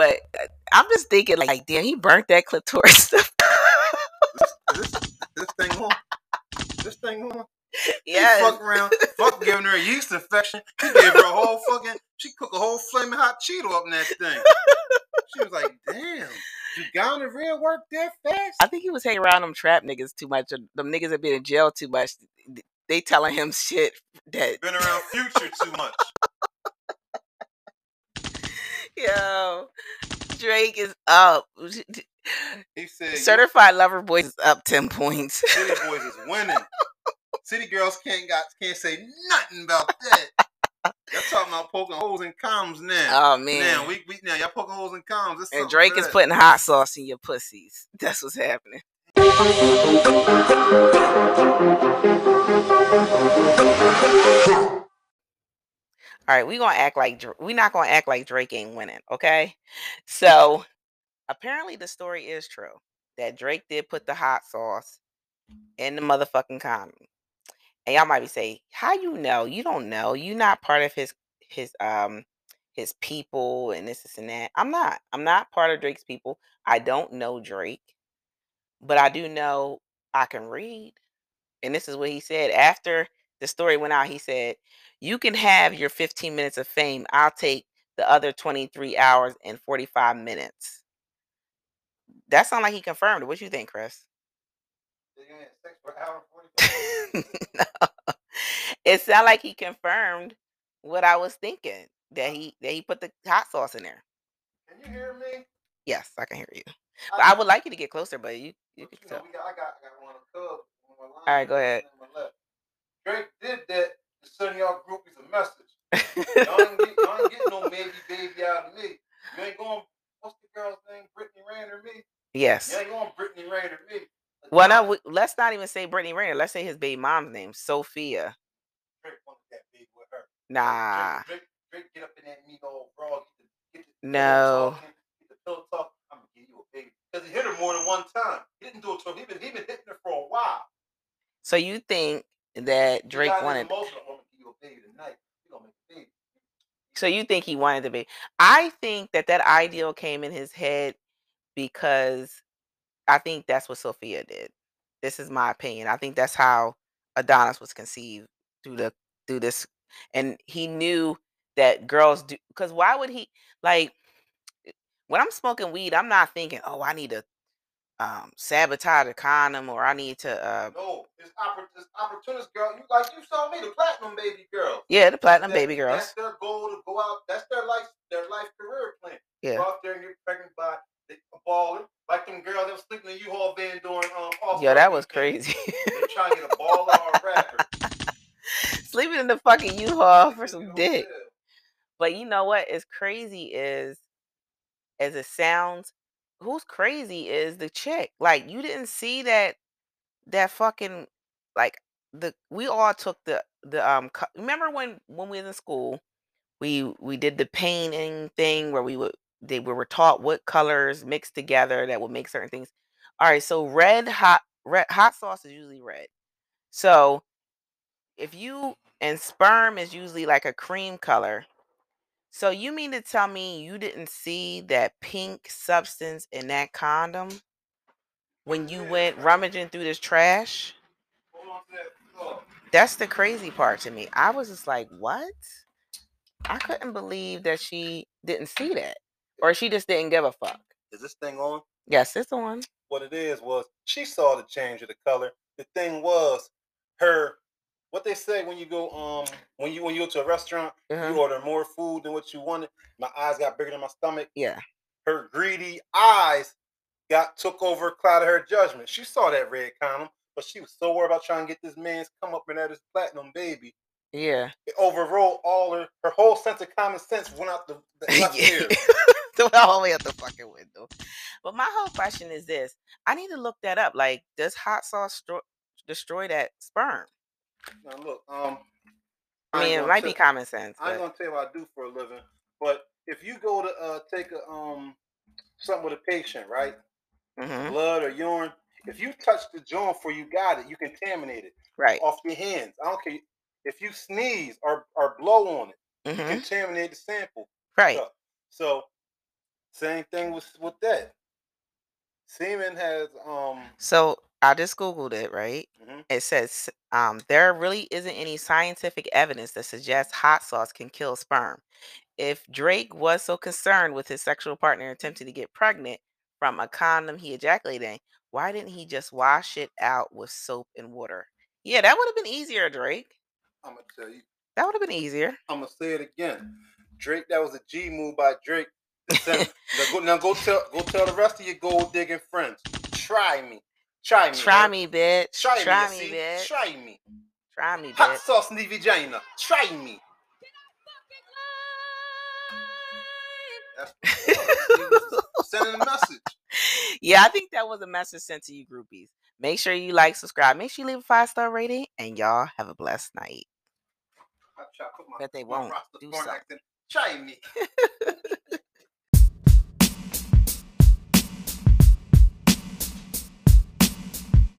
But uh, I'm just thinking, like, damn, he burnt that clitoris stuff. This, this, this thing on. This thing on. Yes. fuck around, fuck giving her a yeast infection. He gave her a whole fucking. She cooked a whole flaming hot Cheeto up in that thing. She was like, "Damn, you got the real work that fast?" I think he was hanging around them trap niggas too much. Them niggas have been in jail too much. They telling him shit that Been around Future too much. Yo Drake is up. He said, Certified Lover Boys is up ten points. "City boys is winning. City girls can't got can't say nothing about that." Y'all talking about poking holes in comms now. Oh man. Now we, we now y'all poking holes in comms. And Drake is putting hot sauce in your pussies. That's what's happening. All right, we gonna act like Dr- we not gonna act like Drake ain't winning, okay? So apparently the story is true that Drake did put the hot sauce in the motherfucking condom. And y'all might be saying, "How you know? You don't know. you not part of his his um his people and this, this and that." I'm not. I'm not part of Drake's people. I don't know Drake, but I do know I can read. And this is what he said after the story went out. He said, "You can have your 15 minutes of fame. I'll take the other 23 hours and 45 minutes." That sounds like he confirmed it. What you think, Kris? You had sex for hour 45 no. It sounded like he confirmed what I was thinking that he that he put the hot sauce in there. Can you hear me? Yes, I can hear you. But I would like you to get closer, but you you can you know, got, I got, I got one of Cubs. on my line, All right, go ahead. On my left. Drake did that to send y'all groupies a message. Y'all ain't, get, y'all ain't getting no maybe baby out of me. You ain't going, what's the girl's name? Brittany Renner me? yes. You ain't going Brittany Renner me. Well, no, we, let's not even say Brittany Renner. Let's say his baby mom's name, Sophia. Drake wanted that baby with her. Nah, Drake, Drake, Drake get up in that meat all raw. Get the, get the No. Get the pillow talk. I'm going to give you a baby. Because he hit her more than one time. He didn't do it to her. He been, he been hitting her for a while. so you think that Drake wanted? Emotional. I'm going to give you a baby tonight. We going to make a baby. So you think he wanted to be? I think that that ideal came in his head because I think that's what Sophia did. This is my opinion. I think that's how Adonis was conceived through the through this, and he knew that girls do. Because why would he like? When I'm smoking weed, I'm not thinking, "Oh, I need to um, sabotage a condom," or "I need to." Uh, No, it's, oppor- it's opportunist girl. You like you saw me, the platinum baby girl. yeah, the platinum That- baby girls. That's their goal to go out. That's their life, their life career plan. Yeah. Go out there and get pregnant by a baller, like them girls that was sleeping in the U-Haul van doing um. Yo, that was crazy. They trying to get a baller or a rapper. Sleeping in the fucking U-Haul for some dick. yeah. But you know what is crazy is, as it sounds, who's crazy is the chick. Like you didn't see that that fucking like the we all took the the um remember when when we was in school we we did the painting thing where we would they we were taught what colors mixed together that would make certain things. All right, so red hot red hot sauce is usually red. So if you and sperm is usually like a cream color. So you mean to tell me you didn't see that pink substance in that condom when you went rummaging through this trash? Hold on to that thought. That's the crazy part to me. I was just like, what? I couldn't believe that she didn't see that. Or she just didn't give a fuck. Is this thing on? Yes, it's one. What it is was she saw the change of the color. The thing was her. What they say when you go um when you when you go to a restaurant, Uh-huh. you order more food than what you wanted. My eyes got bigger than my stomach. Yeah. her greedy eyes got took over, clouded her judgment. She saw that red condom, but she was so worried about trying to get this man's come up and at his platinum baby. Yeah. It overrode all her her whole sense of common sense went out the, the Yeah. it all the way out the fucking window. But my whole question is this: I need to look that up. Like, does hot sauce stro- destroy that sperm? Now look, um, I mean, it might tell- be common sense. I ain't But gonna tell you what I do for a living, but if you go to uh take a um something with a patient, right? Mhm. Blood or urine, if you touch the joint before you got it, you contaminate it right, off your hands. I don't care if you sneeze or, or blow on it, you Mhm. contaminate the sample. right, So, so Same thing with with that. Semen has um. So I just googled it, right? Mhm. It says um, there really isn't any scientific evidence that suggests hot sauce can kill sperm. If Drake was so concerned with his sexual partner attempting to get pregnant from a condom he ejaculated in, why didn't he just wash it out with soap and water? Yeah, that would have been easier, Drake. I'm gonna tell you. That would have been easier. I'm gonna say it again. Drake, that was a G move by Drake. now, go, now go tell go tell the rest of your gold digging friends. Try me. Try me. Try huh? me, bitch. Try, Try me, me, bitch. Try me. Try me, Hot sauce in the vagina. Try me. That's what it was. He was sending a message. Yeah, I think that was a message sent to you groupies. Make sure you like, subscribe, make sure you leave a five star rating, and y'all have a blessed night. I try to put my, Bet they won't do something. Try me.